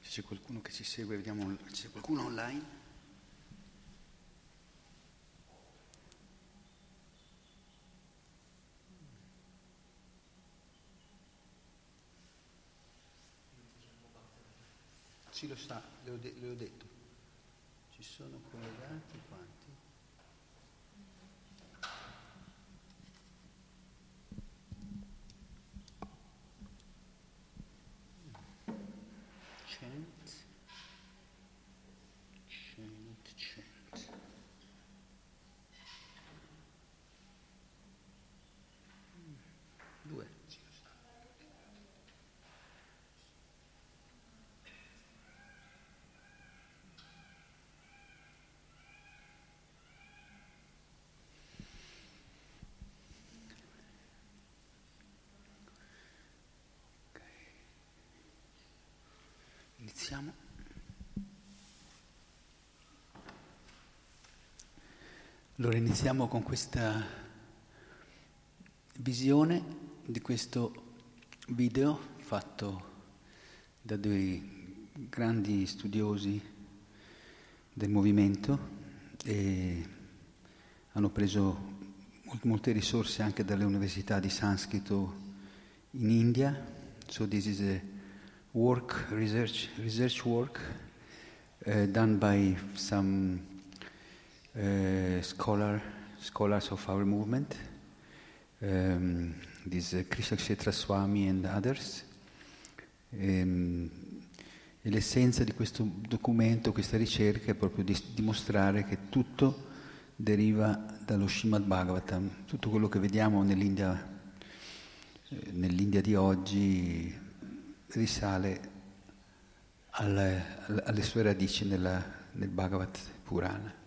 Se c'è qualcuno che ci segue, vediamo, c'è qualcuno online? Sì, lo sta, le ho, de- le ho detto. Ci sono collegati quanti? Iniziamo. Allora iniziamo con questa visione di questo video fatto da due grandi studiosi del movimento e hanno preso mol- molte risorse anche dalle università di sanscrito in India. So this work, research, research work uh, done by some uh, scholar, scholars of our movement, um, this uh, Krishna Swami and others. Ehm, e l'essenza di questo documento, questa ricerca è proprio di dimostrare che tutto deriva dallo Srimad Bhagavatam, tutto quello che vediamo nell'India, eh, nell'India di oggi risale alle, alle sue radici nella, nel Bhagavat Purana.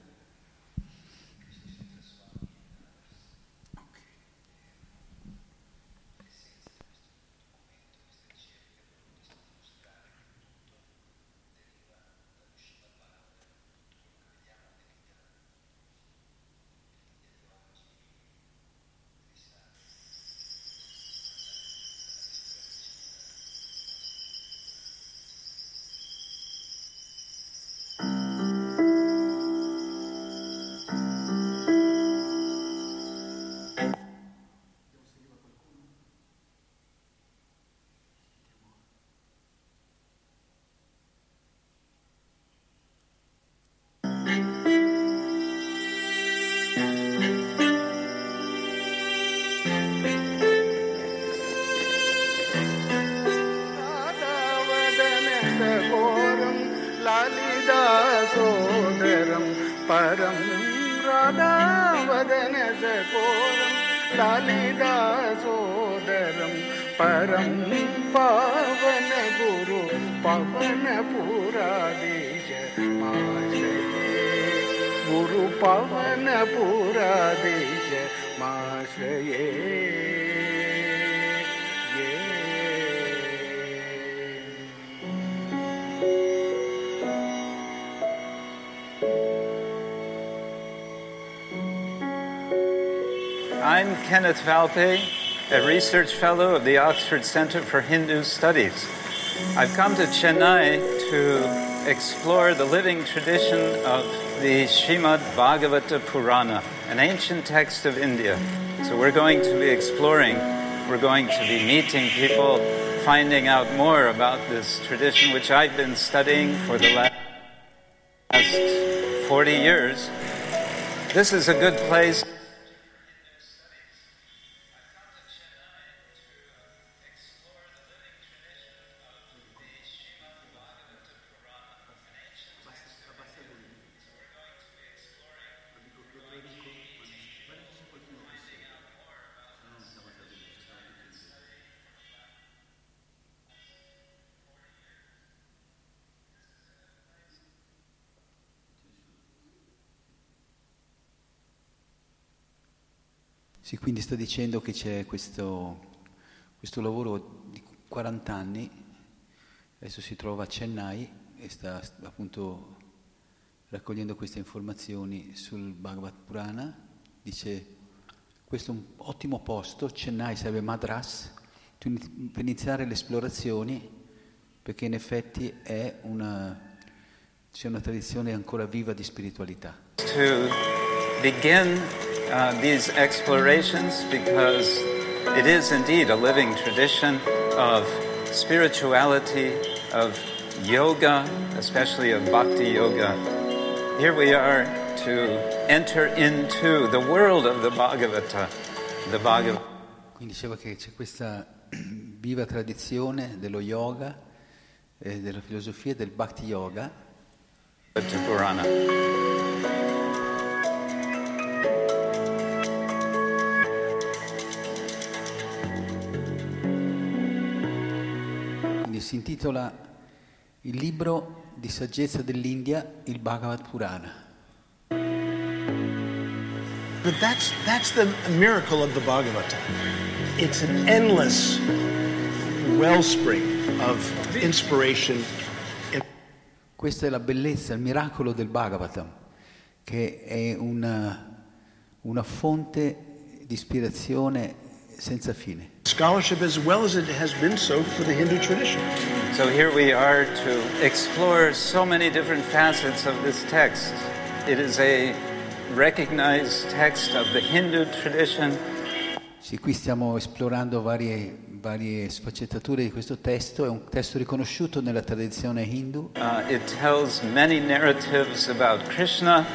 Kenneth Valpe, a research fellow of the Oxford Center for Hindu Studies. I've come to Chennai to explore the living tradition of the Srimad Bhagavata Purana, an ancient text of India. So we're going to be exploring, we're going to be meeting people, finding out more about this tradition, which I've been studying for the last 40 years. This is a good place. Sì, quindi sto dicendo che c'è questo, questo lavoro di 40 anni, adesso si trova a Chennai e sta appunto raccogliendo queste informazioni sul Bhagavad Purana. Dice, questo è un ottimo posto, Chennai sarebbe Madras, per iniziare le esplorazioni, perché in effetti è una, c'è una tradizione ancora viva di spiritualità. to begin uh, these explorations because it is indeed a living tradition of spirituality, of yoga, especially of bhakti yoga. Here we are to enter into the world of the Bhagavata, the Bhagavad Quindi diceva che c'è questa viva tradizione dello yoga, eh, della filosofia del bhakti yoga, Purana. Si intitola Il libro di saggezza dell'India, il Bhagavad Purana. But that's that's the miracle of the Bhagavata. It's an endless wellspring of inspiration. Questa è la bellezza, il miracolo del Bhagavatam, che è una, una fonte di ispirazione senza fine. Scholarship as well as it has been so for the Hindu tradition. So here we are to explore so many different facets of this text. It is a recognized text of the Hindu tradition. Sì, qui stiamo esplorando varie, varie sfaccettature di questo testo, è un testo riconosciuto nella tradizione hindu, Uh, it tells many narratives about Krishna,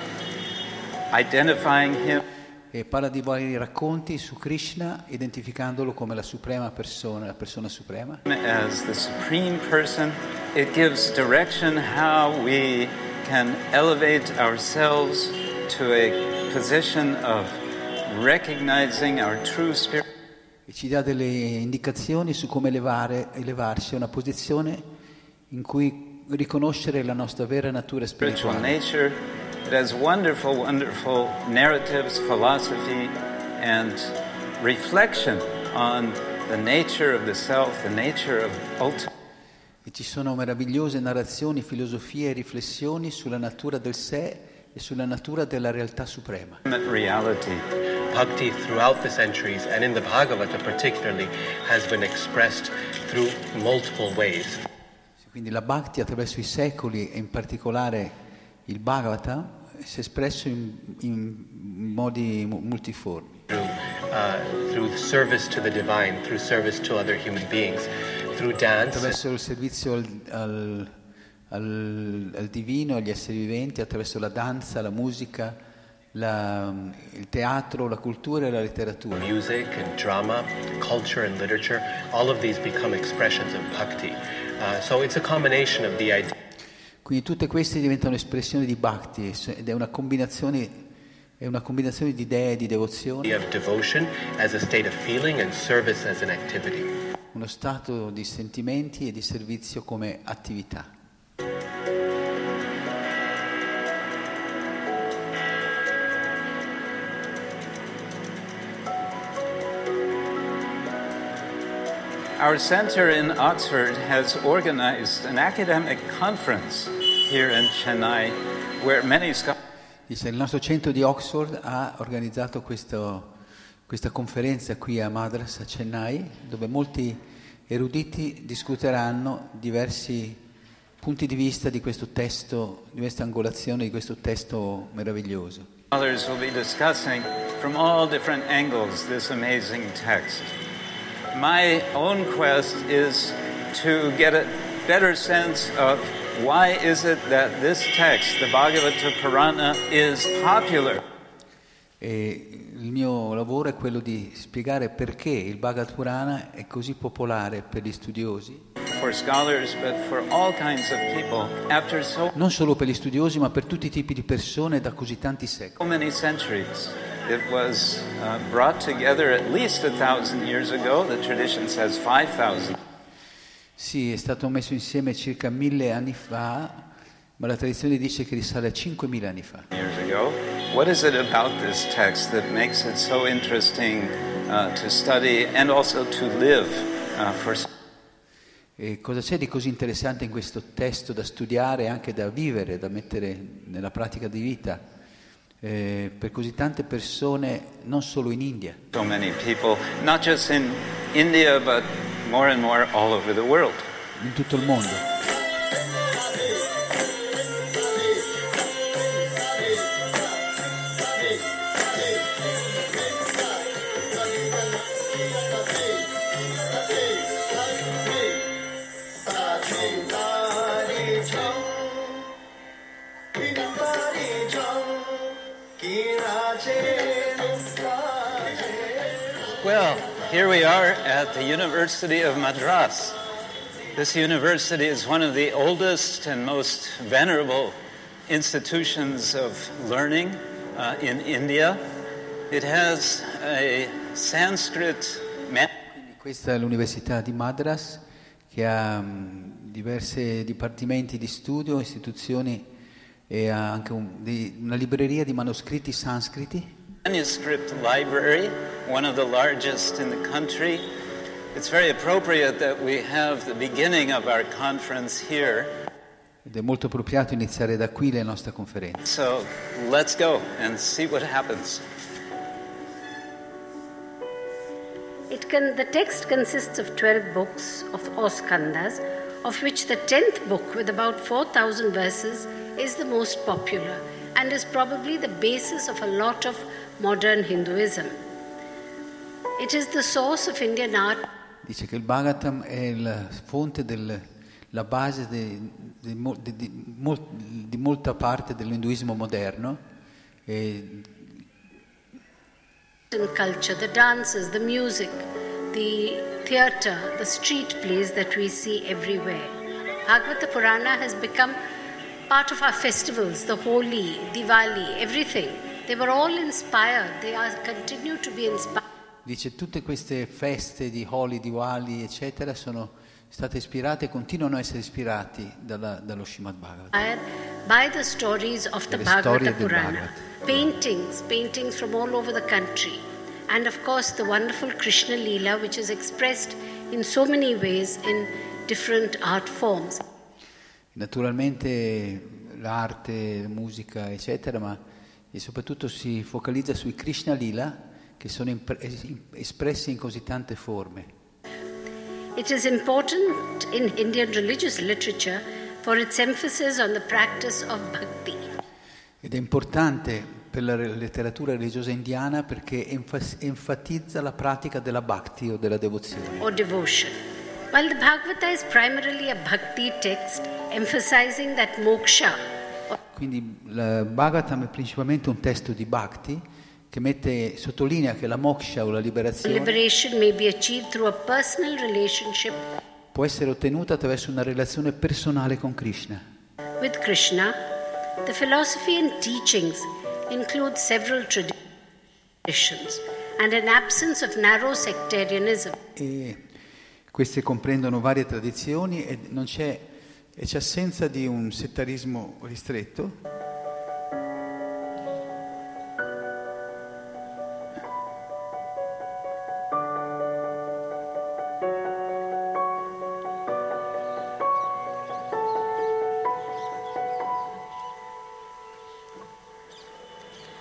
identifying him e parla di vari racconti su Krishna, identificandolo come la suprema persona, la persona suprema. as the supreme person. It gives direction how we can elevate ourselves to a position of recognizing our true spirit. e ci dà delle indicazioni su come elevare, elevarsi a una posizione in cui riconoscere la nostra vera natura spiritual spirituale. It has wonderful, wonderful narratives, philosophy, and reflection on the nature of the self, the nature of ultimate. E ci sono meravigliose narrazioni, filosofie e riflessioni sulla natura del sé e sulla natura della realtà suprema. reality. Bhakti throughout the centuries and in the Bhagavata particularly has been expressed through multiple ways. Quindi la Bhakti attraverso i secoli e in particolare il Bhagavata si è espresso in, in modi mu- multiformi. Through, uh, through service to the divine, through service to other human beings, through dance, attraverso il servizio al, al- al- al divino, agli esseri viventi, attraverso la danza, la musica, la- il teatro, la cultura e la letteratura. music and drama, culture and literature, all of these become expressions of bhakti. Uh, so it's a combination of the idea Quindi tutte queste diventano espressioni di bhakti ed è una combinazione, è una combinazione di idee e di devozione, uno stato di sentimenti e di servizio come attività. Our center in Oxford has organized an academic conference Chennai where many Dice, il nostro centro di Oxford ha organizzato questo- questa conferenza qui a Madras, a Chennai, dove molti eruditi discuteranno diversi punti di vista di questo testo, di questa angolazione di questo testo meraviglioso. will be discussing from all different angles this amazing text. My own quest is to get a better sense of why is it that this text, the Bhagavata Purana, is popular. E il mio lavoro è quello di spiegare perché il Bhagavad Purana è così popolare per gli studiosi, For scholars, but for all kinds of people, after so non solo per gli studiosi, ma per tutti i tipi di persone da così tanti secoli. many centuries. It was uh, brought together at least a thousand years ago. The tradition says 5,000. Sì, è stato messo insieme circa mille anni fa, ma la tradizione dice che risale a 5.000 anni fa. years ago. What is it about this text that makes it so interesting uh, to study and also to live uh, for? E cosa c'è di così interessante in questo testo da studiare e anche da vivere, da mettere nella pratica di vita eh, per così tante persone, non solo in India, so many people, not just in India, but more and more all over the world. in tutto il mondo. Here we are at the University of Madras. This university is one of the oldest and most venerable institutions of learning uh, in India. It has a Sanskrit Questa è l'Università di Madras che ha mh, diversi dipartimenti di studio, istituzioni e ha anche un- di- una libreria di manoscritti sanscriti. Manuscript library, one of the largest in the country. It's very appropriate that we have the beginning of our conference here. Ed è molto appropriato iniziare da qui la nostra conferenza. So let's go and see what happens. It can, the text consists of 12 books of Oskandas, of which the 10th book, with about 4,000 verses, is the most popular and is probably the basis of a lot of modern Hinduism. It is the source of Indian art Dice che il Bhagavatam è la fonte del, la base de mol- di, di molta parte dell'induismo moderno e culture, the dances, the music, the theatre, the street plays that we see everywhere. Bhagavata Purana has become part of our festivals, the Holi, Diwali, everything. They were all inspired, they are continue to be inspired dice tutte queste feste di Holi, Diwali eccetera sono state ispirate e continuano a essere ispirati dalla- dallo Srimad Bhagavatam. by the stories of the Bhagavata Purana. Bhagavata. Paintings, paintings from all over the country. And of course, the wonderful Krishna Leela, which is expressed in so many ways in different art forms. Naturalmente l'arte, la musica eccetera, ma e soprattutto si focalizza sui Krishna Lila che sono espressi in così tante forme. It is important in Indian religious literature for its emphasis on the practice of bhakti. Ed è importante per la letteratura religiosa indiana perché enfatizza la pratica della bhakti o della devozione. or devotion. While the Bhagavata is primarily a bhakti text emphasizing that moksha Quindi il Bhagavatam è principalmente un testo di bhakti che mette, sottolinea che la moksha o la liberazione può essere ottenuta attraverso una relazione personale con Krishna. with Krishna. The philosophy and teachings include several traditions and an absence of narrow sectarianism. E queste comprendono varie tradizioni e non c'è, e c'è assenza di un settarismo ristretto.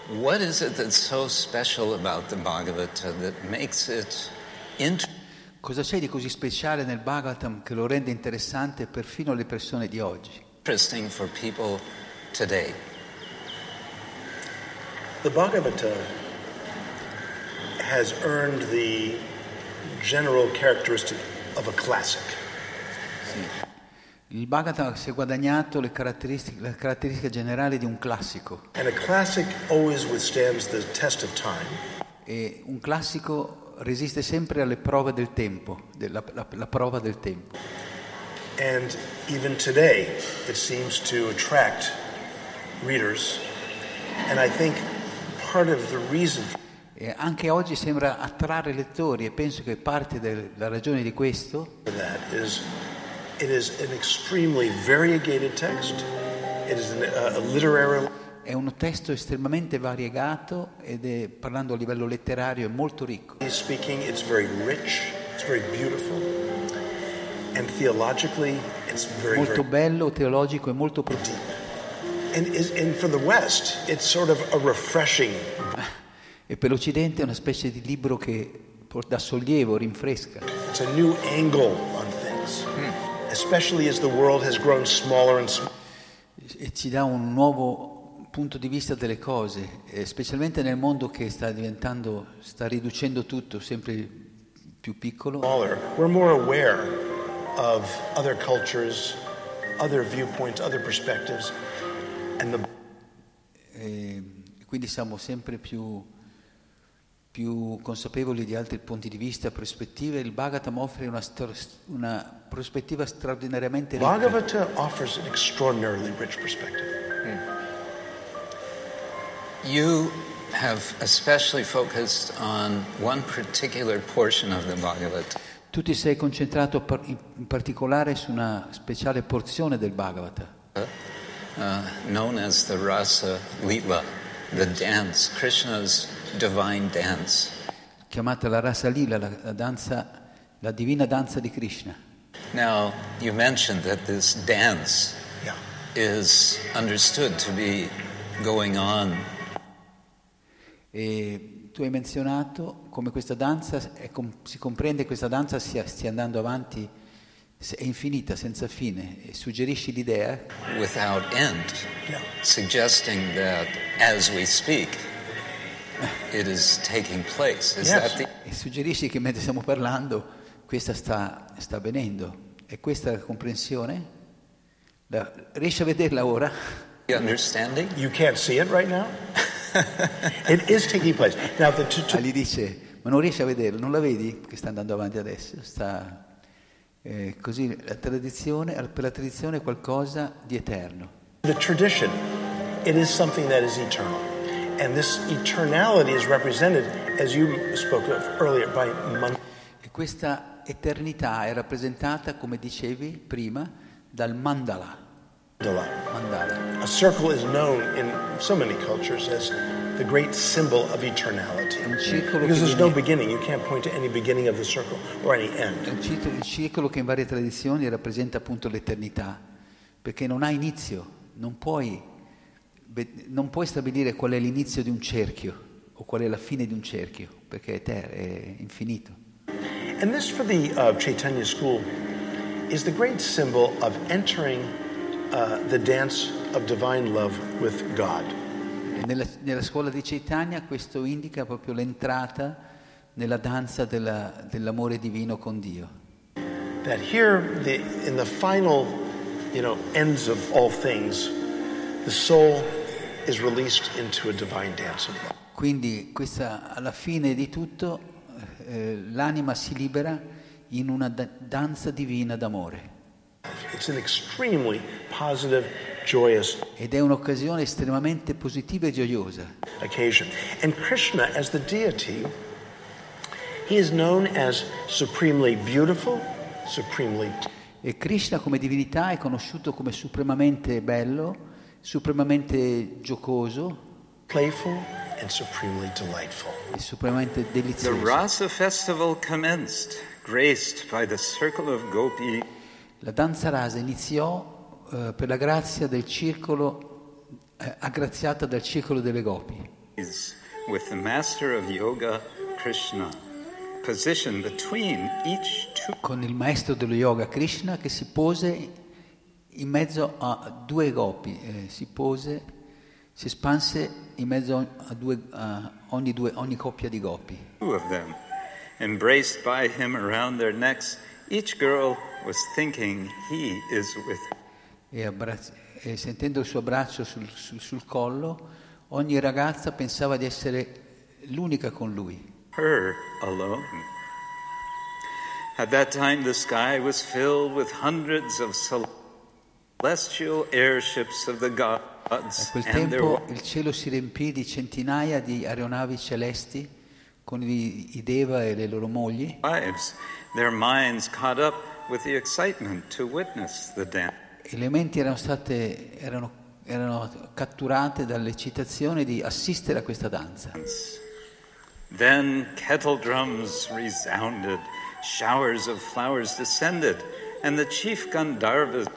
What is it that's so special about the Bhagavata that makes it interesting? Cosa c'è di così speciale nel Bhagavatam che lo rende interessante perfino alle persone di oggi? interesting for people today. The Bhagavata has earned the general characteristic of a classic. Il Bhagavatam si è guadagnato le caratteristiche, la caratteristica generale di un classico And a classic always withstands the test of time. e un classico resiste sempre alle prove del tempo, della- la, la prova del tempo. And even today, it seems to attract readers. And I think part of the reason E anche oggi sembra attrarre lettori e penso che parte della ragione di questo is it is an extremely variegated text. It is an, uh, a literary è un testo estremamente variegato ed è, parlando a livello letterario, è molto ricco. speaking. It's very rich. It's very beautiful. And theologically, it's very, Molto bello, teologico e molto profondo. and, and for the West, it's sort of a refreshing E per l'Occidente è una specie di libro che por- dà sollievo, rinfresca. It's a new angle on things, especially as the world has grown smaller and smaller. e ci dà un nuovo punto di vista delle cose, eh, specialmente nel mondo che sta diventando, sta riducendo tutto sempre più piccolo. We're more aware of other cultures, other viewpoints, other perspectives, and the E quindi siamo sempre più, più consapevoli di altri punti di vista, prospettive. Il Bhagavatam offre una, stor- una prospettiva straordinariamente ricca. Bhagavata offers an extraordinarily rich perspective. You have especially focused on one particular portion of the Bhagavad, Tu ti sei concentrato par- in particolare su una speciale porzione del Bhagavata, uh, known as the Rasa Lila, the dance, Krishna's divine dance. chiamata la Rasa Lila, la, la danza, la divina danza di Krishna. Now, you mentioned that this dance Yeah. is understood to be going on E tu hai menzionato come questa danza, è com- si comprende che questa danza stia, stia andando avanti, è infinita, senza fine, e suggerisci l'idea without end, Yeah. suggesting that as we speak, it is taking place. Is Yes. that the e suggerisci che mentre stiamo parlando questa sta, sta avvenendo. È questa la comprensione? La- riesci a vederla ora? understanding? You can't see it right now? it is taking place. Now, the, to, gli dice, ma non riesci a vederla, non la vedi che sta andando avanti adesso? Sta, eh, così la tradizione, per la tradizione è qualcosa di eterno. the tradition, it is something that is eternal. And this eternality is represented, as you spoke of earlier, by Mandala. E questa eternità è rappresentata, come dicevi prima, dal mandala. Mandala. A circle is known in so many cultures as the great symbol of eternality. Un circolo Because there's no beginning. You can't point to any beginning of the circle or any end. il circolo che in varie tradizioni rappresenta appunto l'eternità, perché non ha inizio, non puoi, non puoi stabilire qual è l'inizio di un cerchio o qual è la fine di un cerchio, perché è, eter- è infinito. And this, for the uh, Chaitanya school, is the great symbol of entering uh, the dance of divine love with God. Nella, nella scuola di Chaitanya questo indica proprio l'entrata nella danza della- dell'amore divino con Dio. That here, the, in the final, you know, ends of all things, the soul is released into a divine dance of love. Quindi questa, alla fine di tutto eh, l'anima si libera in una da- danza divina d'amore ed è un'occasione estremamente positiva e gioiosa. occasion. And Krishna, as the deity, he is known as supremely beautiful, supremely E Krishna come divinità è conosciuto come supremamente bello, supremamente giocoso playful, and supremely delightful. e supremamente The. Rasa festival commenced, graced by the circle of Gopi La danza rasa iniziò eh, per la grazia del circolo, eh, aggraziata dal circolo delle gopi. with the master of yoga, Krishna, positioned between each two con il maestro dello yoga Krishna che si pose in mezzo a due gopi, eh, si pose, si espanse in mezzo a, due, a ogni, due, ogni coppia di gopi. of them. Embraced by him around their necks, each girl was thinking he is with E, abbrazz- e sentendo il suo braccio sul, sul- sul collo, ogni ragazza pensava di essere l'unica con lui. her alone. At that time, the sky was filled with hundreds of celestial airships of the A gods, quel and there tempo il cielo si riempì di centinaia di aeronavi celesti con i, i Deva e le loro mogli wives, their minds caught up with the excitement to witness the dance. le menti erano state erano, erano catturate dall'eccitazione di assistere a questa danza. Then kettle drums resounded, showers of flowers descended, and the chief Gandharvas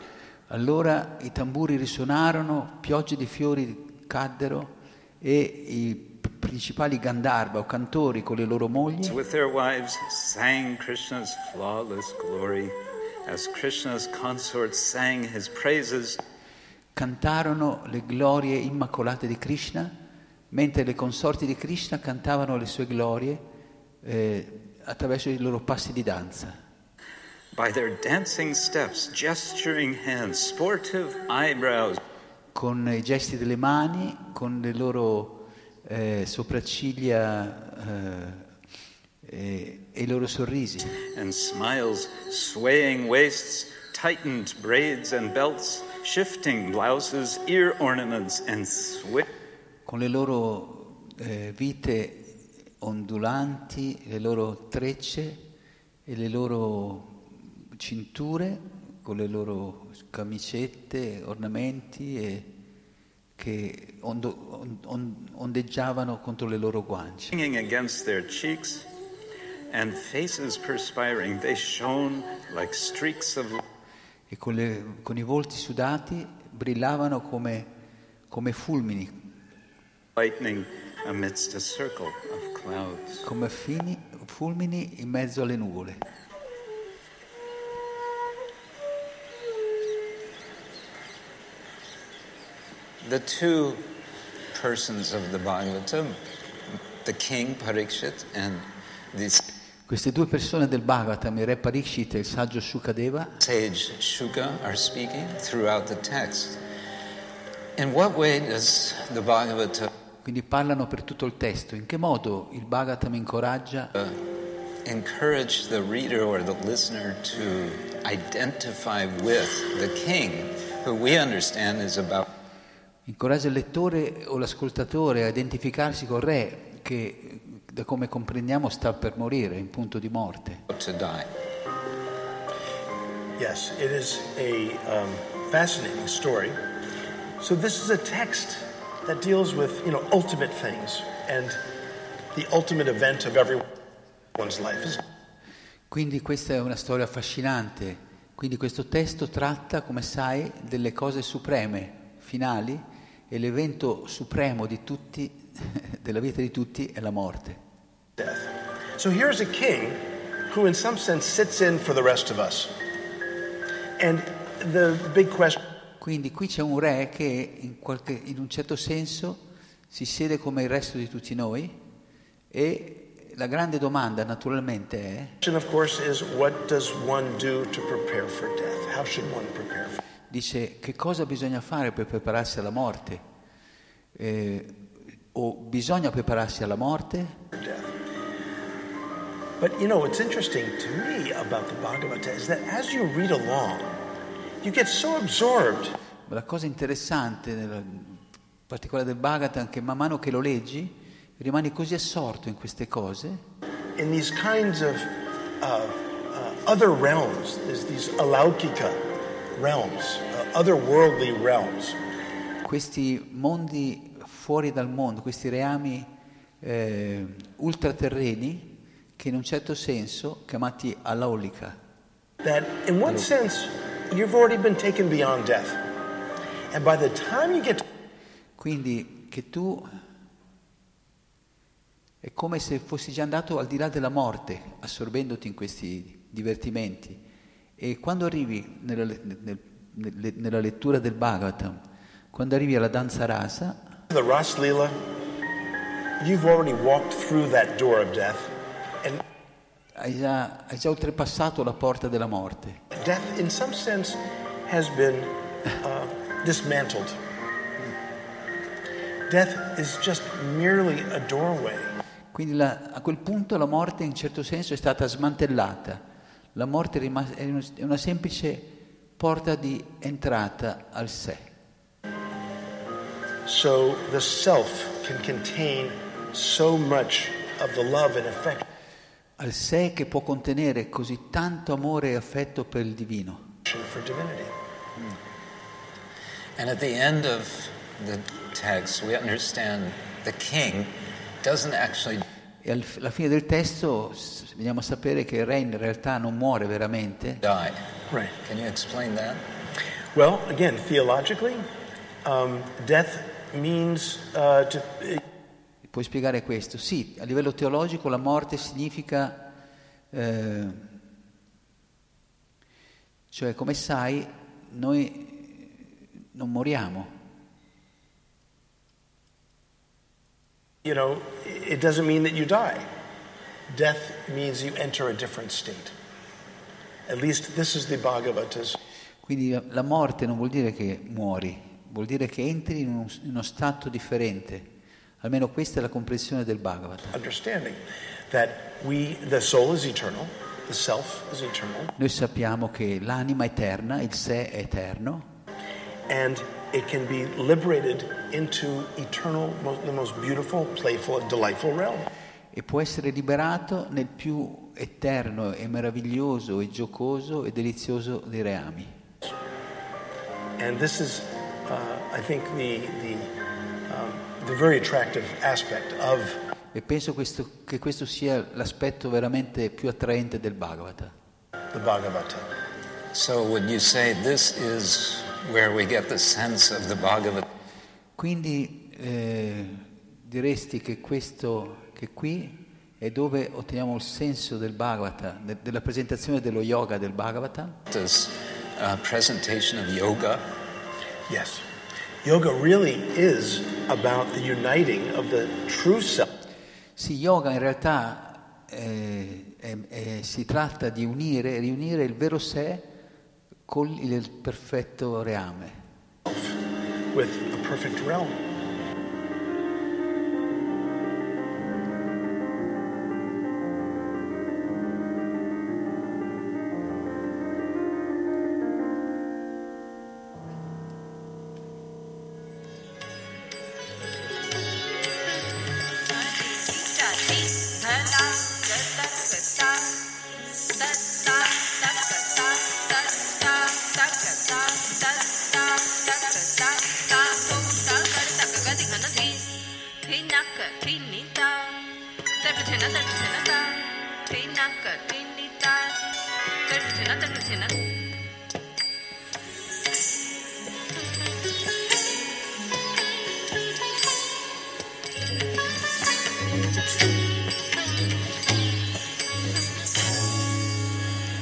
Allora i tamburi risuonarono, piogge di fiori caddero e i principali Gandharva o cantori con le loro mogli with their wives sang Krishna's flawless glory as Krishna's consorts sang his praises. cantarono le glorie immacolate di Krishna, mentre le consorti di Krishna cantavano le sue glorie eh, attraverso i loro passi di danza. By their dancing steps, gesturing hands, sportive eyebrows, con i gesti delle mani, con le loro eh, sopracciglia eh, e, i loro sorrisi, and smiles, swaying waists, tightened braids and belts, shifting blouses, ear ornaments, and swift. con le loro eh, vite ondulanti, le loro trecce e le loro cinture, con le loro camicette, ornamenti e che ondo- on- on- ondeggiavano contro le loro guance. Hanging against their cheeks and faces perspiring, they shone like streaks of e con, le- con i volti sudati brillavano come, come fulmini, lightning amidst a circle of clouds. come fini- fulmini in mezzo alle nuvole. The two persons of the Bhagavatam, the king Parikshit and the Queste due persone del Bhagavatam, il re Parikshit e il saggio Shukadeva, sage Shuka, are speaking throughout the text. In what way does the Bhagavatam quindi parlano per tutto il testo. In che modo il Bhagavatam incoraggia encourage the reader or the listener to identify with the king, who we understand is about Incoraggia il lettore o l'ascoltatore a identificarsi col re che, da come comprendiamo, sta per morire, in punto di morte. to die? Yes, it is a um, fascinating story. So this is a text that deals with you know ultimate things and the ultimate event of everyone's life. Quindi questa è una storia affascinante. Quindi questo testo tratta, come sai, delle cose supreme, finali, e l'evento supremo di tutti, della vita di tutti è la morte. So here's a king who, in some sense, sits in for the rest of us. And the big question Quindi qui c'è un re che in, qualche- in un certo senso si siede come il resto di tutti noi e la grande domanda naturalmente è, dice che cosa bisogna fare per prepararsi alla morte? Eh, o bisogna prepararsi alla morte? But you know, what's interesting to me about the Bhagavata is that as you read along, you get so absorbed Ma la cosa interessante, in particolare del Bhagavatam, che man mano che lo leggi rimani così assorto in queste cose in these kinds of uh, uh, other realms. There's these alaukika realms, uh, otherworldly realms. questi mondi fuori dal mondo, questi reami eh, ultraterreni che in un certo senso chiamati alaulika, That, in one sense, you've already been taken beyond death. And by the time you get to quindi che tu è come se fossi già andato al di là della morte, assorbendoti in questi divertimenti. E quando arrivi nella, nel- nel- nella lettura del Bhagavatam, quando arrivi alla danza rasa, the Ras Leela, you've already walked through that door of death. And hai già, hai già oltrepassato la porta della morte. death, in some sense, has been uh, dismantled. Death is just merely a doorway. Quindi la- a quel punto la morte in certo senso è stata smantellata. La morte è, una semplice porta di entrata al sé. So the self can contain so much of the love and affection Al sé che può contenere così tanto amore e affetto per il divino. for divinity. And at the end of the text, we understand the king doesn't actually E al- alla fine del testo veniamo a sapere che il re in realtà non muore veramente, die. Right. Can you explain that? Well, again, theologically, um, death means uh, to. puoi spiegare questo? Sì, a livello teologico la morte significa, eh, cioè come sai, noi non moriamo. You know, it doesn't mean that you die. Death means you enter a different state. At least this is the Bhagavata's Quindi la morte non vuol dire che muori, vuol dire che entri in uno, in uno stato differente. Almeno questa è la comprensione del Bhagavata. understanding that we, the soul is eternal, the self is eternal, Noi sappiamo che l'anima è eterna, il sé è eterno and it can be liberated into eternal, the most beautiful, playful, and delightful realm. e può essere liberato nel più eterno e meraviglioso e giocoso e delizioso dei reami. And this is, uh, I think, the, the, um, the very attractive aspect of E penso questo- che questo sia l'aspetto veramente più attraente del Bhagavata. the Bhagavata. So, would you say this is where we get the sense of the Bhagavad Quindi eh, diresti che questo che qui è dove otteniamo il senso del Bhagavata, de- della presentazione dello yoga del Bhagavata? Gita's uh, presentation of yoga? Yes. Yoga really is about the uniting of the true self Sì, yoga in realtà eh, è- è- si tratta di unire, riunire il vero sé con il perfetto reame. With a perfect realm.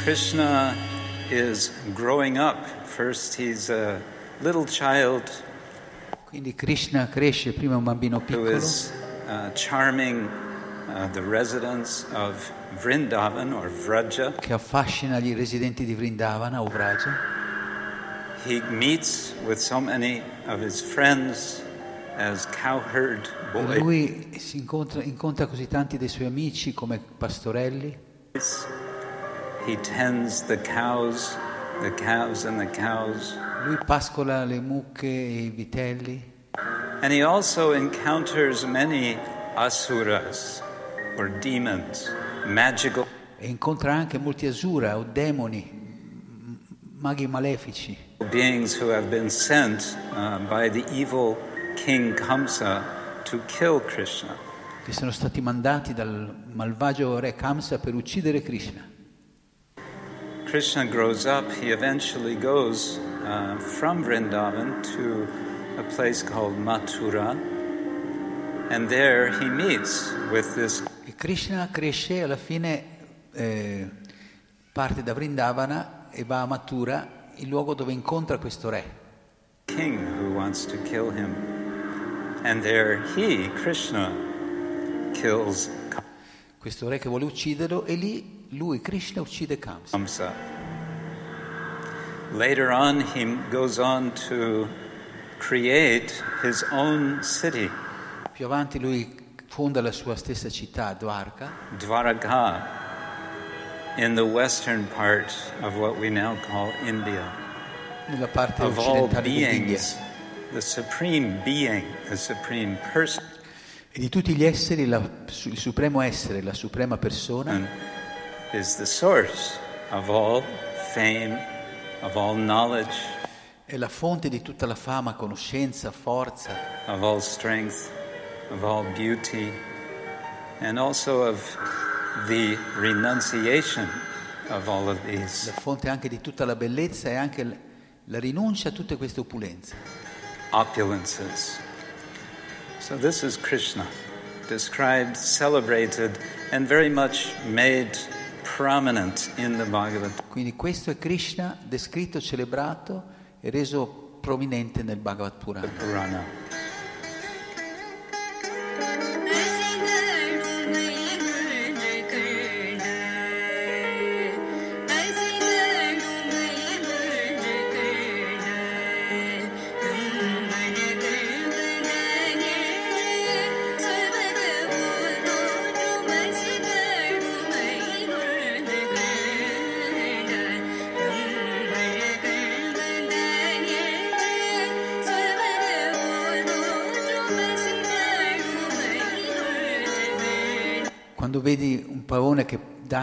Krishna is growing up. First, he's a little child Quindi Krishna cresce, prima è un bambino who piccolo is uh, charming uh, the residents of Vrindavan or Vraja. che affascina gli residenti di Vrindavana o Vraja. He meets with so many of his friends as cowherd E boys. Lui si incontra, incontra così tanti dei suoi amici come pastorelli, He tends the cows, the calves and the cows. lui pascola le mucche e i vitelli And he also encounters many asuras or demons, magical e incontra anche molti asura o demoni, maghi malefici, beings who have been sent uh, by the evil king Kamsa to kill Krishna. che sono stati mandati dal malvagio re Kamsa per uccidere Krishna. Krishna grows up, he eventually goes uh, from Vrindavan to a place called Mathura, and there he meets with this E Krishna cresce alla fine eh, parte da Vrindavana e va a Mathura, il luogo dove incontra questo re. king who wants to kill him. And there he, Krishna, kills Questo re che vuole ucciderlo e lì lui, Krishna, uccide Kamsa. Kamsa. Later on, he goes on to create his own city, Più avanti lui fonda la sua stessa città, Dwarka, Dwaraka, in the western part of what we now call India. nella parte Of occidentale dell'India. the supreme being, the supreme person, E di tutti gli esseri, la- il supremo essere, la suprema persona, is the source of all fame, of all knowledge, è la fonte di tutta la fama, conoscenza, forza, of all strength, of all beauty, and also of the renunciation of all of these. la fonte anche di tutta la bellezza e anche la rinuncia a tutte queste opulenze. opulences. So this is Krishna. described, celebrated, and very much made prominent in the Bhagavad Quindi questo è Krishna descritto, celebrato e reso prominente nel Bhagavad Purana. Purana.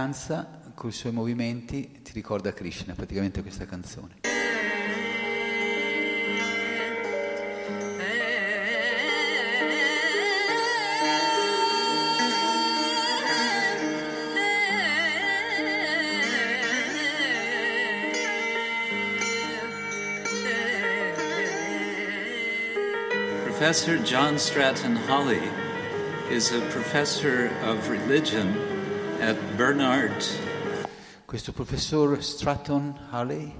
Danza con i suoi movimenti, ti ricorda Krishna, praticamente questa canzone. Professor John Stratton Holly is a professor of religion Bernard Questo professor Stratton Halley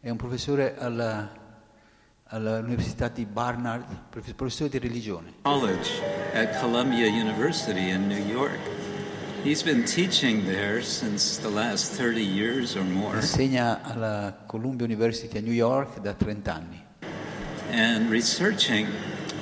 è un professore alla- all'Università di Barnard, prof- professore di religione. College at Columbia University in New York. He's been teaching there since the last 30 years or more Insegna alla Columbia University a New York da 30 anni and researching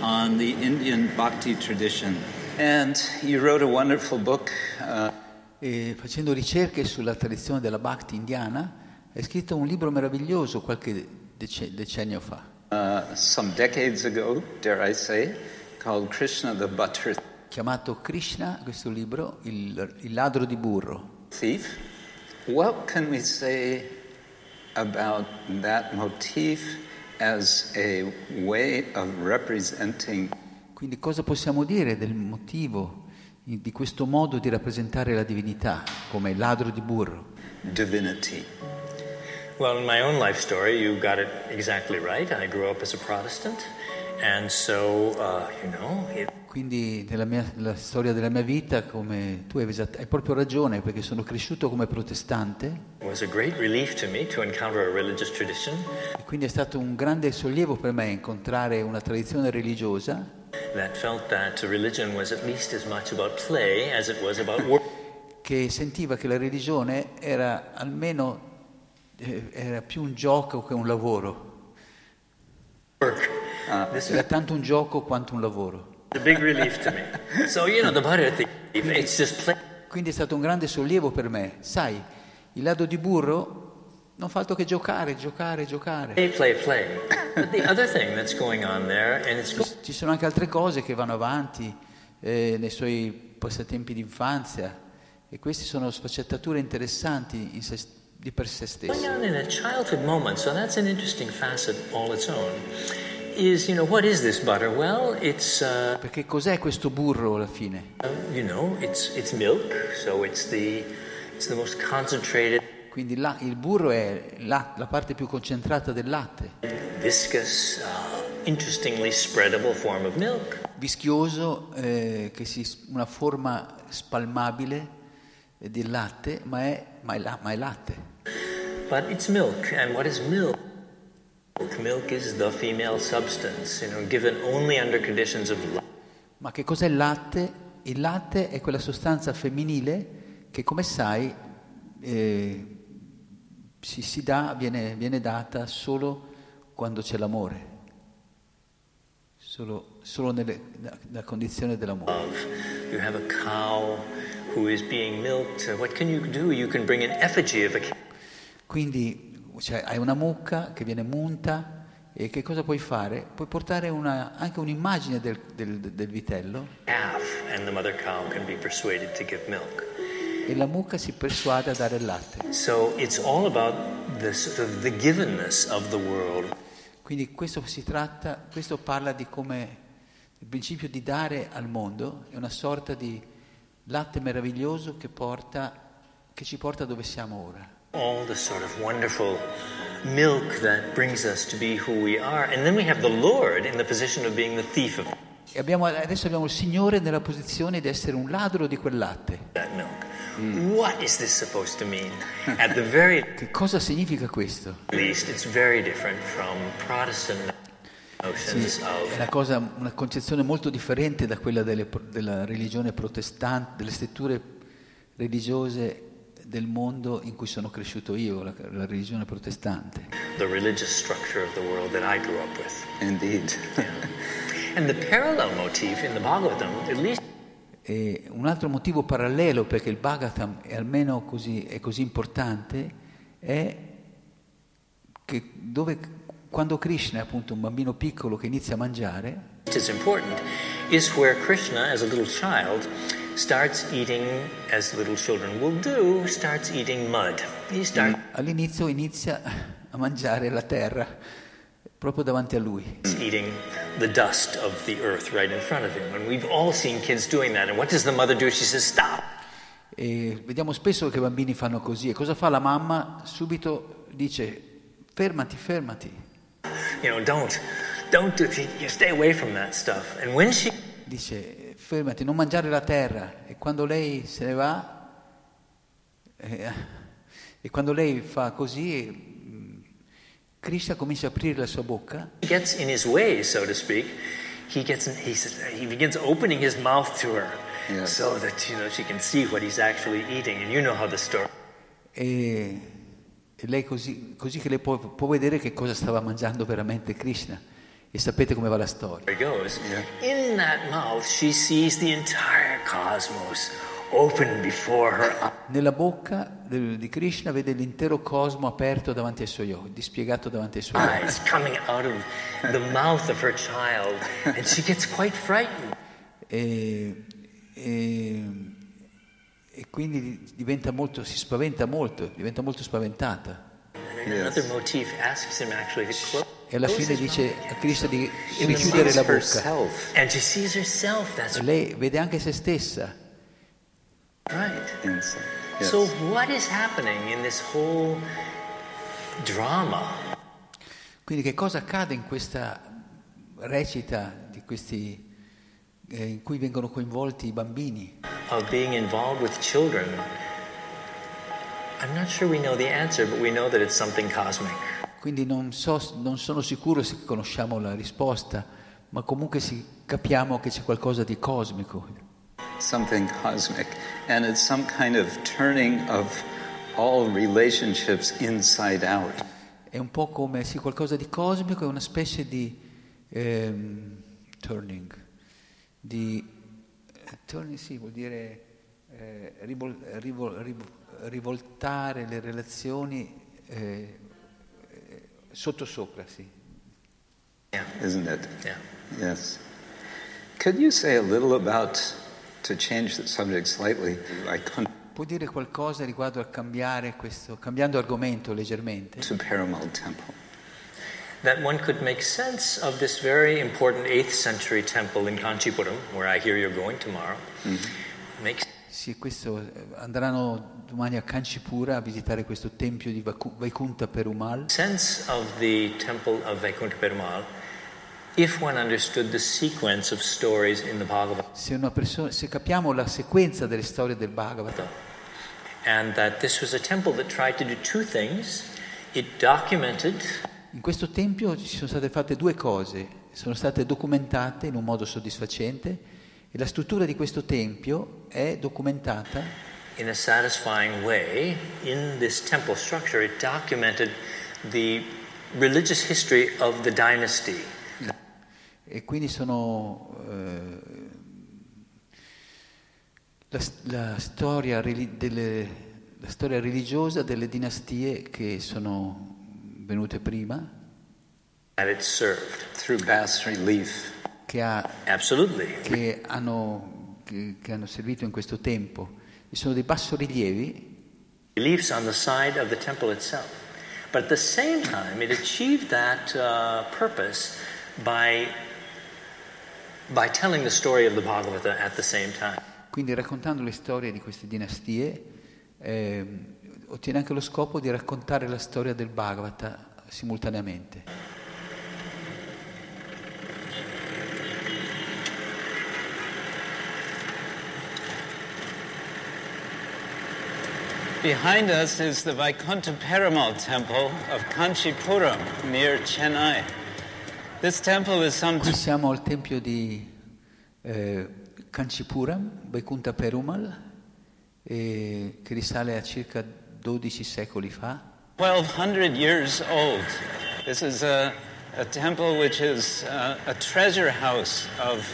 on the Indian bhakti tradition. And he wrote a wonderful book uh, e facendo ricerche sulla tradizione della Bhakti indiana ha scritto un libro meraviglioso qualche dece- decennio fa, uh, some decades ago, dare I say, called Krishna the Butter chiamato Krishna, questo libro, il, il ladro di burro. Thief. What can we say about that motif as a way of representing Quindi cosa possiamo dire del motivo di questo modo di rappresentare la divinità come ladro di burro? divinity? Well, in my own life story, you got it exactly right. I grew up as a Protestant, and so, uh, you know, it Quindi nella mia, la storia della mia vita, come tu hai, esatt- hai proprio ragione, perché sono cresciuto come protestante was a great relief to me to encounter a religious tradition e quindi è stato un grande sollievo per me incontrare una tradizione religiosa che sentiva che la religione era almeno eh, era più un gioco che un lavoro, This era tanto un gioco quanto un lavoro. a big relief to me. So, you know, the Buddha thief, it's just play. Quindi è stato un grande sollievo per me. Sai, il lato di burro non fa altro che giocare, giocare, giocare. Play, play, play. There, Ci sono anche altre cose che vanno avanti eh, nei suoi passatempi di infanzia e queste sono sfaccettature interessanti in se- di per sé stesse. on in a childhood moment, so that's an interesting facet all its own. Is, you know, what is this butter? Well, it's, uh, Perché cos'è questo burro alla fine? you know, it's, it's milk, so it's the, it's the most concentrated, Quindi la- il burro è la, la parte più concentrata del latte, viscous, uh, interestingly spreadable form of milk. vischioso, eh, che si, una forma spalmabile del latte, ma è, ma è la- ma è latte. But it's milk, and what is milk? Milk is the female substance, you know, given only under conditions of life. Ma che cos'è il latte? Il latte è quella sostanza femminile che, come sai, eh, si, si dà, viene, viene data solo quando c'è l'amore, solo, solo nelle, la, la condizione dell'amore. You have a cow who is being milked. What can you do? You can bring an effigy of a cow. Quindi cioè, hai una mucca che viene munta e che cosa puoi fare? Puoi portare una- anche un'immagine del, del- del vitello calf, and the mother cow can be persuaded to give milk. E la mucca si persuade a dare il latte. So it's all about the sort of the givenness of the world. Quindi questo si tratta, questo parla di come il principio di dare al mondo è una sorta di latte meraviglioso che, porta, che ci porta dove siamo ora. All the sort of wonderful milk that brings us to be who we are. And then we have the Lord in the position of being the thief of abbiamo- adesso abbiamo il Signore nella posizione di essere un ladro di quel latte. very Che cosa significa questo? least, it's very different from Protestant notions Sì, è una, cosa, una concezione molto differente da quella delle- della religione protestante, delle scritture religiose del mondo in cui sono cresciuto io, la, la religione protestante. the religious structure of the world that I grew up with. Indeed. And E un altro motivo parallelo perché il Bhagavatam è almeno così, è così importante è che dove, quando Krishna è appunto un bambino piccolo che inizia a mangiare, is important, is where Krishna, as a little child, starts eating, as little children will do, starts eating mud. He starts all'inizio inizia a mangiare la terra proprio davanti a lui. eating the dust of the earth right in front of him. And we've all seen kids doing that. And what does the mother do? She says, Stop. E vediamo spesso che i bambini fanno così. E cosa fa la mamma? Subito dice fermati, fermati. You know, don't, don't do, you stay away from that stuff. And when she Dice fermati, non mangiare la terra. E quando lei se ne va, eh, e quando lei fa così, Krishna comincia a aprire la sua bocca gets in his way, so to speak, he gets he, says, he begins opening his mouth to her Yes. so that you know she can see what he's actually eating. And you know how the story e, e lei così, così che lei può, può vedere che cosa stava mangiando veramente Krishna. E sapete come va la storia. goes. In that mouth, she sees the entire cosmos Nella bocca di Krishna vede l'intero cosmo aperto davanti ai suoi occhi, dispiegato davanti ai suoi occhi. eyes coming out of the mouth of her child, and she gets quite frightened. E, e- e quindi diventa molto, si spaventa molto, diventa molto spaventata. E alla fine dice a Krishna di richiudere la bocca. E lei vede anche se stessa. Right. inside. Yes. So, what is happening in this whole drama Quindi che cosa accade in questa recita di questi, eh, in cui vengono coinvolti i bambini? of being involved with children? I'm not sure we know the answer, but we know that it's something cosmic. Quindi non, so, non sono sicuro se conosciamo la risposta, ma comunque si, capiamo che c'è qualcosa di cosmico. Something cosmic. And it's some kind of turning of all relationships inside out. È un po' come sì, qualcosa di cosmico, è una specie di ehm, turning, di eh, turning sì, vuol dire eh, rivol- rivol- riv- rivoltare le relazioni eh, eh, sottosopra, sì. Yeah, Isn't it? yeah. Yes. Could you say a little about, to change the subject slightly, like Puoi dire qualcosa riguardo a cambiare questo, cambiando argomento leggermente? to Perumal Temple? That one could make sense of this very important 8th century temple in Kanchipuram, where I hear you're going tomorrow. Makes Sì, questo, eh, andranno domani a Kanchipura a visitare questo tempio di Vaikunta Perumal. sense of the temple of Vaikuntha Perumal Se, una persona- se capiamo la sequenza delle storie del Bhagavata, and that this was a temple that tried to do two things. It documented in questo tempio ci sono state fatte due cose, sono state documentate in un modo soddisfacente e la struttura di questo tempio è documentata in a satisfying way in this temple structure. It documented the religious history of the dynasty. E quindi sono eh, la, la storia, delle- la storia religiosa delle dinastie che sono venute prima, that it served. Through bas relief. che, ha- Absolutely. che hanno, che- che hanno servito in questo tempo. E sono dei bassorilievi Reliefs on the side of the temple itself. But at the same time, it achieved that uh, purpose by, quindi raccontando le storie di queste dinastie eh, ottiene anche lo scopo di raccontare la storia del Bhagavata simultaneamente. Behind us is the Vaikuntha Paramal temple of Kanchipuram near Chennai. Qui siamo al tempio di eh, Kanchipuram, Vaikuntha Perumal, eh, che risale a circa 12 secoli fa. 1200 years old. This is a, a temple which is uh, a treasure house of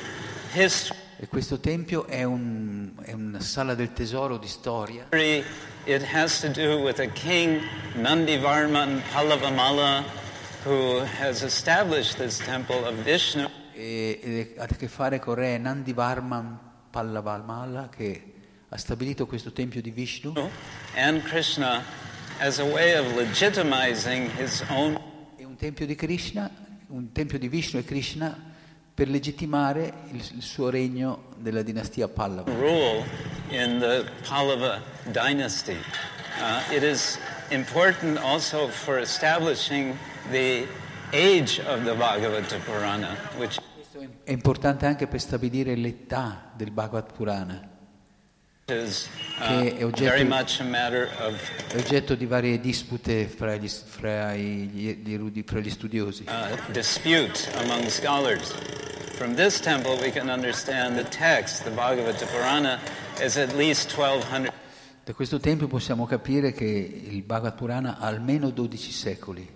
history. E questo tempio è, un- è una sala del tesoro di storia. It has to do with a king, Nandivarman Pallavamala, who has established this temple of Vishnu. e, ha a che fare con re Nandivarman Pallavalmala che ha stabilito questo tempio di Vishnu and Krishna as a way of legitimizing his own e un tempio di Krishna, un tempio di Vishnu e Krishna per legittimare il, il suo regno della dinastia Pallava. rule in the Pallava dynasty. Uh, it is important also for establishing the age of the Bhagavata Purana, which È importante anche per stabilire l'età del Bhagavad Purana, is uh, Che è oggetto- of è oggetto di varie dispute fra gli, fra gli- gli erudi- fra gli studiosi. uh, dispute among scholars. From this temple, we can understand the text, the Bhagavata Purana, is at least 1200 Da questo tempio possiamo capire che il Bhagavad Purana ha almeno 12 secoli.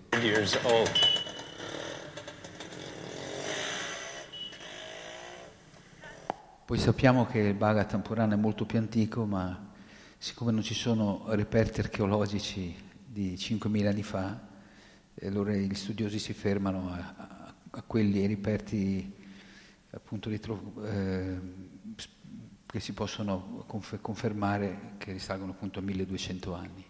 Poi sappiamo che il Bhagavatam Purana è molto più antico, ma siccome non ci sono reperti archeologici di 5.000 anni fa, allora gli studiosi si fermano a, a- a quelli, ai reperti appunto ritro- eh, che si possono confermare che risalgono appunto a 1200 anni.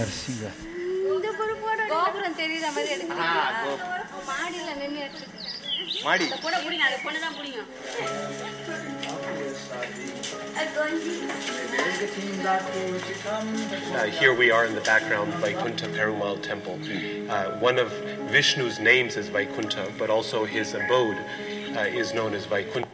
Nursing ಮಾಡಿ Uh, here we are in the background, Vaikuntha Perumal Temple. Uh, one of Vishnu's names is Vaikuntha, but also his abode uh, is known as Vaikuntha.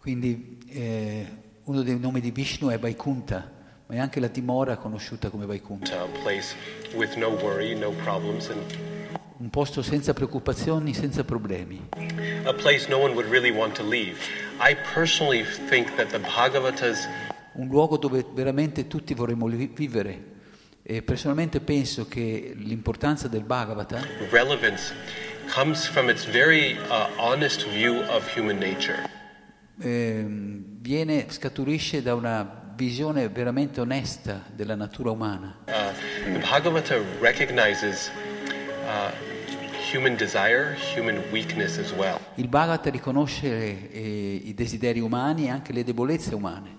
Quindi eh, uno dei nomi di Vishnu è Vaikuntha, ma è anche la dimora conosciuta come Vaikuntha, A place with no worry, no problems, and un posto senza preoccupazioni, senza problemi, a place no one would really want to leave. I personally think that the Bhagavatas un luogo dove veramente tutti vorremmo vi- vivere. E personalmente penso che l'importanza del Bhagavata relevance comes from its very uh, honest view of human nature. ehm, viene, scaturisce da una visione veramente onesta della natura umana. Uh, the Bhagavata recognizes uh, desire, human weakness as well. Il Bhagavata riconosce eh, i desideri umani e anche le debolezze umane.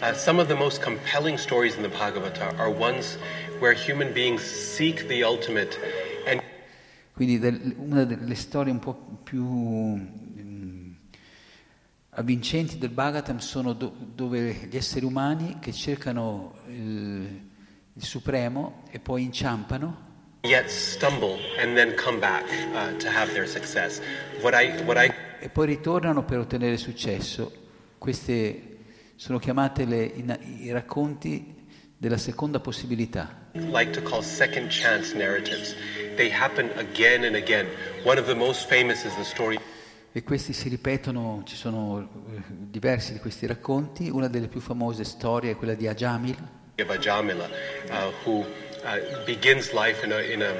Uh, some of the most compelling stories in the Bhagavata are ones where human beings seek the ultimate and Quindi del- una delle storie un po' più mm, avvincenti del Bhagavatam sono do- dove gli esseri umani che cercano il, il Supremo e poi inciampano yet stumble and then come back to have their success. What I, what I e poi ritornano per ottenere successo. Queste sono chiamate le- i, racconti della seconda possibilità. like to call second chance narratives. They happen again and again. One of the most famous is the story E questi si ripetono, ci sono eh, diversi di questi racconti. Una delle più famose storie è quella di Ajamil, Ajamila, uh, who uh, begins life in a, in a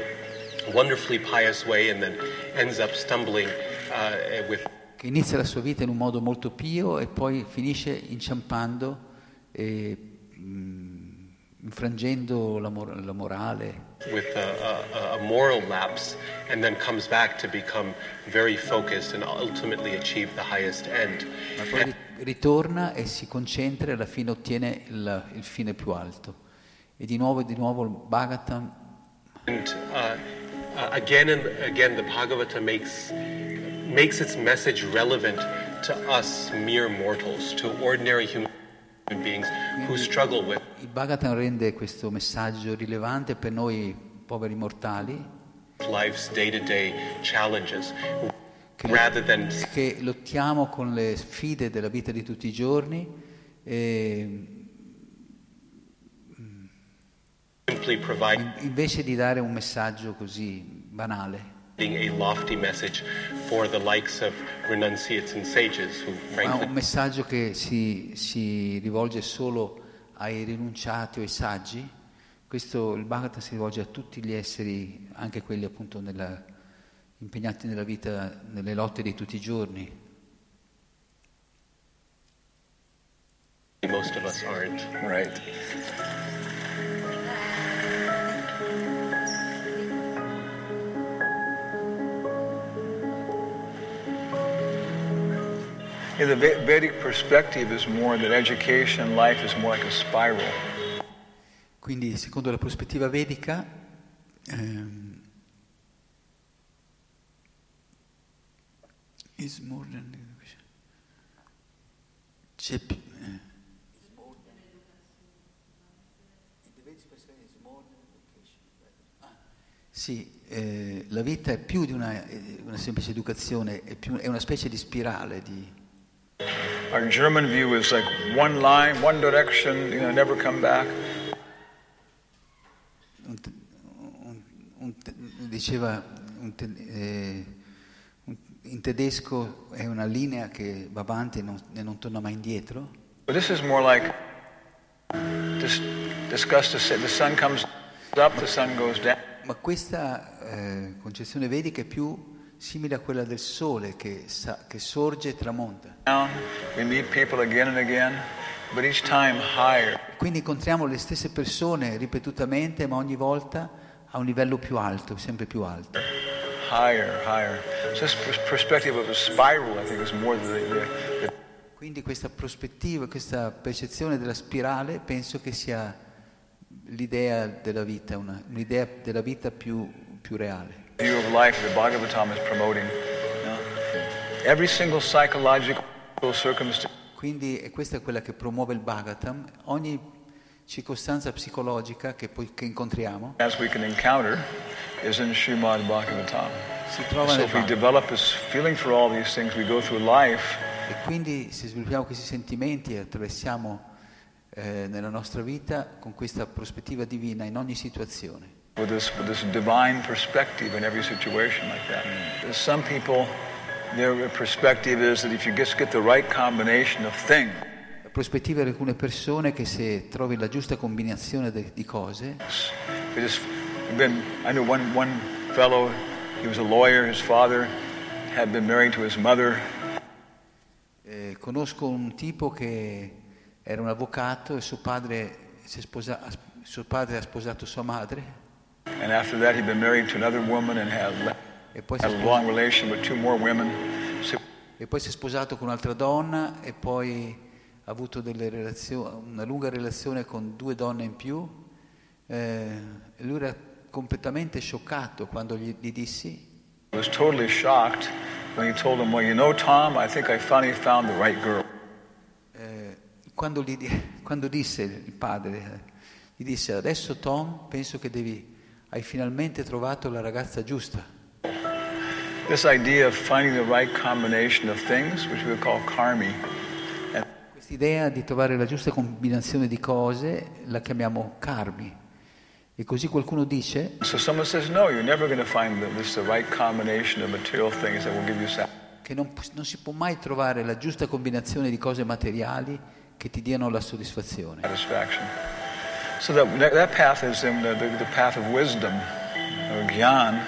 wonderfully pious way and then ends up stumbling uh, with che inizia la sua vita in un modo molto pio e poi finisce inciampando e mm, infrangendo la, mor- la morale. with a, a, a moral lapse and then comes back to become very focused and ultimately achieve the highest end. Ma poi ri- ritorna e si concentra e alla fine ottiene il, il fine più alto. E di nuovo e di nuovo il Bhagavatam. And uh, uh, again and again, the Bhagavata makes makes its message relevant to us mere mortals, to ordinary human beings who struggle with Il Bhagavatam rende questo messaggio rilevante per noi poveri mortali. life's day to day challenges che, rather than che lottiamo con le sfide della vita di tutti i giorni e invece di dare un messaggio così banale, a lofty message for the likes of renunciates and sages who, ma frankly, un messaggio che si, si rivolge solo ai rinunciati o ai saggi. Questo il Bhagavatam si rivolge a tutti gli esseri, anche quelli appunto nella- impegnati nella vita, nelle lotte di tutti i giorni. most of us aren't. Right. Yeah, the Ve- Vedic perspective is more that education, life is more like a spiral. Quindi, secondo la prospettiva vedica, ehm, is more than education. C'è più- eh. Sì, eh, la vita è più di una, eh, una semplice educazione, è, più- è una specie di spirale di, Our German view is like one line, one direction, you know, never come back. un un- un diceva eh, in tedesco è una linea che va avanti e non, e non torna mai indietro. But this is more like dis- discuss the, the sun comes up, the sun goes down. Ma questa eh, concezione vedica è più simile a quella del sole che, sa- che sorge e tramonta. again again. Quindi incontriamo le stesse persone ripetutamente, ma ogni volta a un livello più alto, sempre più alto. higher, higher. So spiral, the, the Quindi questa prospettiva, questa percezione della spirale penso che sia l'idea della vita, una- un'idea della vita più, più reale. View of life the Bhagavatam is promoting. Every single psychological circumstance Quindi e questa è quella che promuove il Bhagavatam, ogni circostanza psicologica che, poi, che incontriamo as we can encounter is in Srimad Bhagavatam. si trova So nel if we Bhagavatam. develop this feeling for all these things, we go through life E quindi se sviluppiamo questi sentimenti e attraversiamo eh, nella nostra vita con questa prospettiva divina in ogni situazione. With this, with this divine perspective in every situation like that. There's some people, their perspective is that if you just get the right combination of things, La prospettiva di alcune persone che se trovi la giusta combinazione de- di cose, just been. I knew one one fellow. He was a lawyer. His father had been married to his mother. eh, conosco un tipo che era un avvocato e suo padre, sposa- suo padre ha sposato sua madre And after that, he'd been married to another woman and had, le- e poi si è had a sposato. long relation with two more women. So E poi si è sposato con un'altra donna e poi ha avuto una lunga relazione con due donne in più. Eh, lui era completamente scioccato quando gli, gli dissi, he was totally shocked when he told him, "Well, you know, Tom, I think I finally found the right girl." eh, quando, gli di- quando disse il padre, eh, gli disse adesso Tom penso che devi, hai finalmente trovato la ragazza giusta. This idea of finding the right combination of things, which we call karmi, and Quest'idea di trovare la giusta combinazione di cose la chiamiamo karmi. E così qualcuno dice, so says, "No, you're never going to find the, right combination of material things that will give you satisfaction." che non, non si può mai trovare la giusta combinazione di cose materiali che ti diano la soddisfazione. satisfaction. So that, that, that path is in the, the, the path of wisdom, or gyan,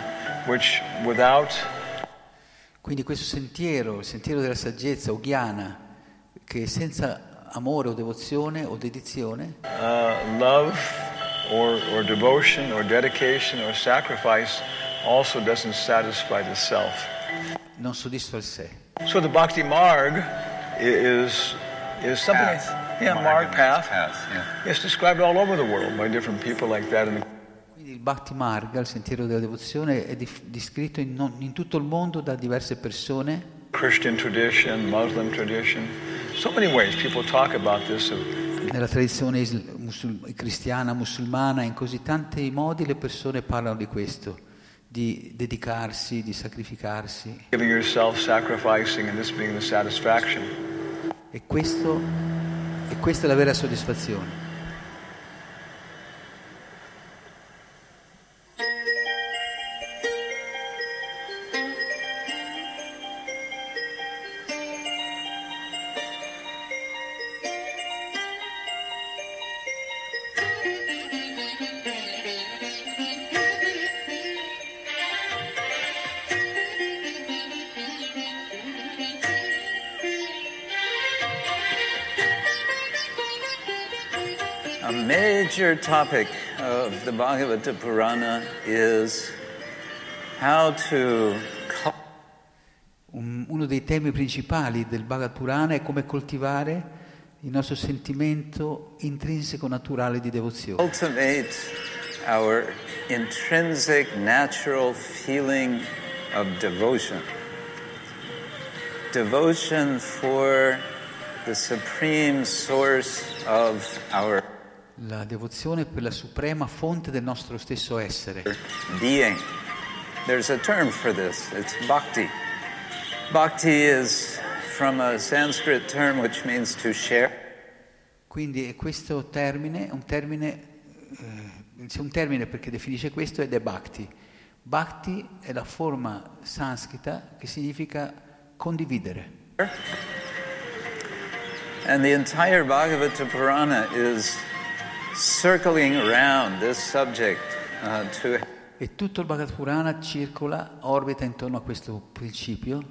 which without Quindi questo sentiero, il sentiero della saggezza o ghiana, che senza amore o devozione o dedizione, uh, love or, or devotion or dedication or sacrifice also doesn't satisfy the self. non soddisfa il sé. So the bhakti marg is, is something, Path. Yeah, marg path. Path, yeah. It's described all over the world by different people like that. In the, Quindi il Bhakti Marga, il sentiero della devozione, è descritto in, non- in tutto il mondo da diverse persone, Christian tradition, Muslim tradition, so many ways people talk about this. nella tradizione musul- cristiana, musulmana, in così tanti modi le persone parlano di questo, di dedicarsi, di sacrificarsi. Giving yourself, sacrificing, and this being the satisfaction. E, questo, e questa è la vera soddisfazione. Major topic of the Bhagavata Purana is how to uno dei temi principali del Bhagavad Purana è come coltivare il nostro sentimento intrinseco naturale di devozione. cultivate our intrinsic natural feeling of devotion. Devotion for the supreme source of our La devozione per la suprema fonte del nostro stesso essere. being. There's a term for this, it's bhakti. Bhakti is from a Sanskrit term which means to share. Quindi è questo termine, un termine, eh, c'è un termine perché definisce questo ed è bhakti. Bhakti è la forma sanscrita che significa condividere. And the entire Bhagavata Purana is circling around this subject uh, to E tutto il Bhagavad Purana circola, orbita intorno a questo principio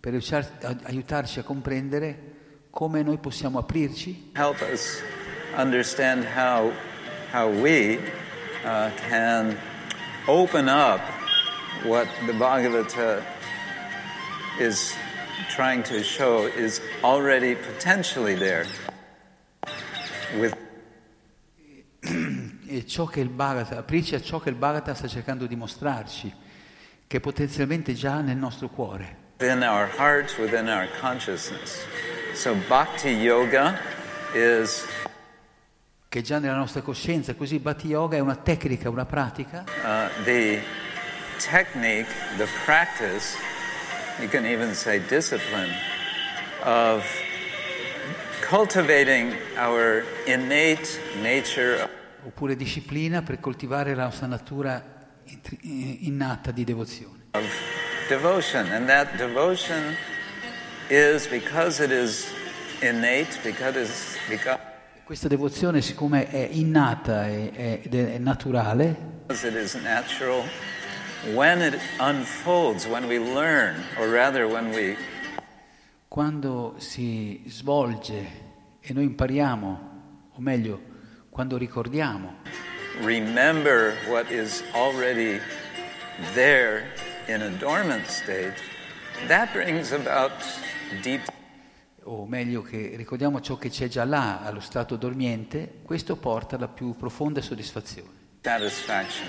per aiutarci a comprendere come noi possiamo aprirci help us understand how, how we uh, can open up what the Bhagavata is trying to show is already potentially there. With ciò che il Bhagavata, aprirci a ciò che il Bhagavata sta cercando di mostrarci, che è potenzialmente già nel nostro cuore. within our heart, within our consciousness. So bhakti yoga is che è già nella nostra coscienza, così Bhakti Yoga è una tecnica, una pratica uh, the technique, the practice, you can even say discipline, of cultivating our innate nature oppure disciplina per coltivare la nostra natura eh, innata di devozione. devotion. And that devotion is because it is innate, because it's because Questa devozione, siccome è innata e- è- ed è naturale, it is natural, it unfolds, learn, we quando si svolge e noi impariamo, o meglio, quando ricordiamo remember what is already there in a dormant state, that brings about deep o meglio che ricordiamo ciò che c'è già là, allo stato dormiente, questo porta alla più profonda soddisfazione. satisfaction.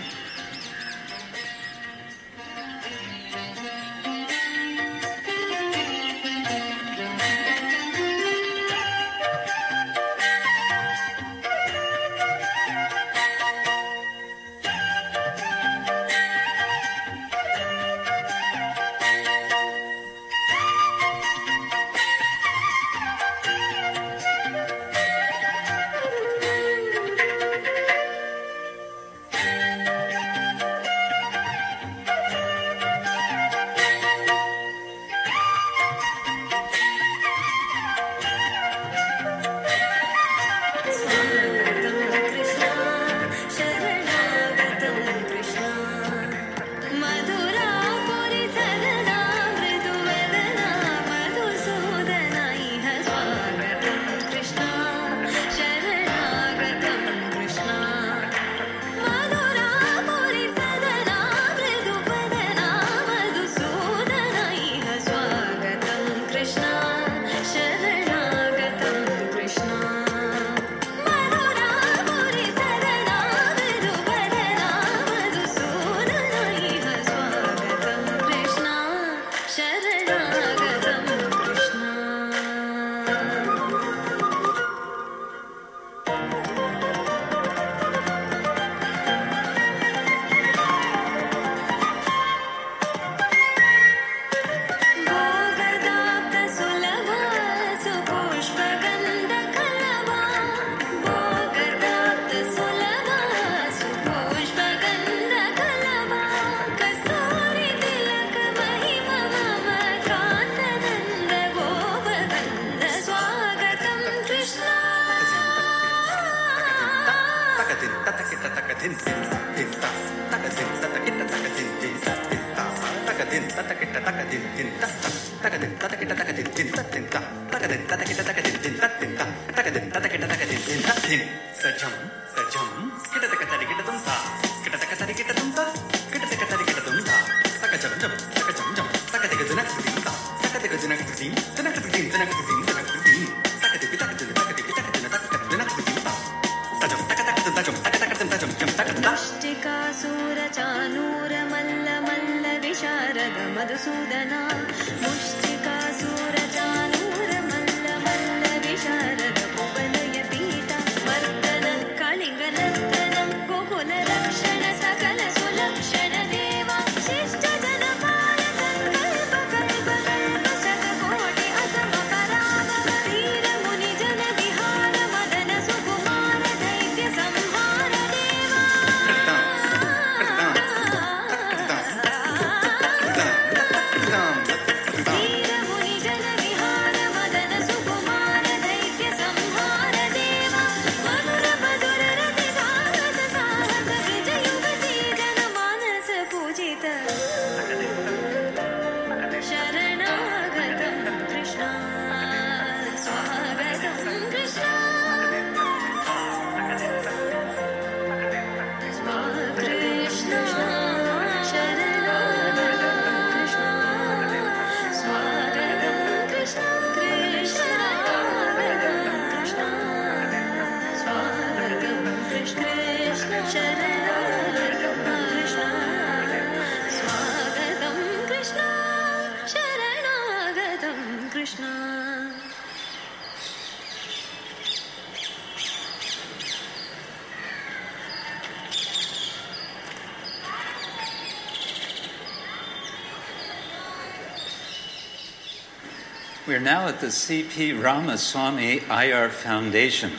Now at the C.P. Ramaswamy Iyer Foundation.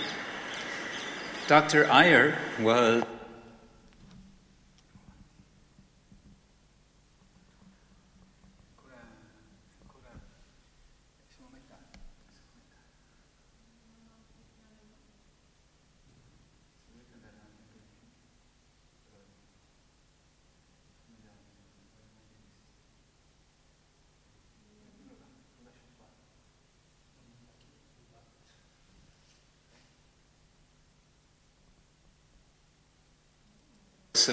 Dr. Iyer was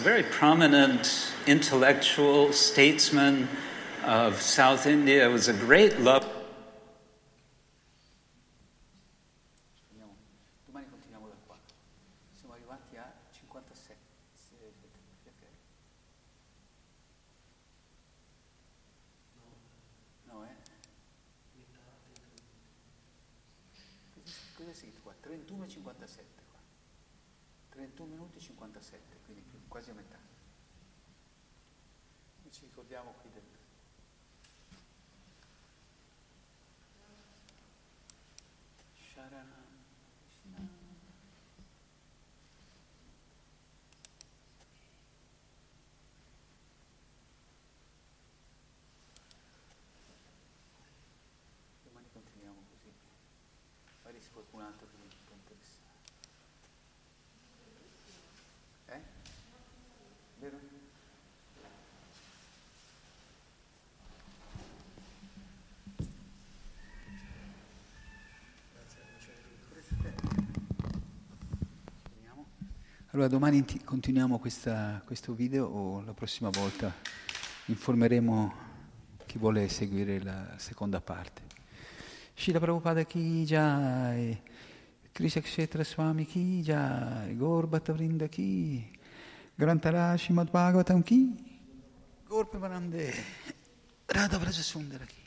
very prominent intellectual statesman of South India. Was a great love. Domani continuiamo da qua. Siamo arrivati a 57. No, eh? Cosa è scritto qua? 31 e 57 qua. 31 minuti e 57, quindi più- quasi a metà. E ci ricordiamo qui del... Domani continuiamo così. Magari se qualcun altro che mi può interessare. Eh? Vero? Finiamo? Allora domani continuiamo questa- questo video o la prossima volta informeremo chi vuole seguire la seconda parte. Shila Prabhupada ki jai, Krishna Kshetra Swami ki jai, Gaur Bhatta Vrinda ki, Grantara Srimad Bhagavatam ki, Gaur Premanande, Radha Vraja Sundara ki.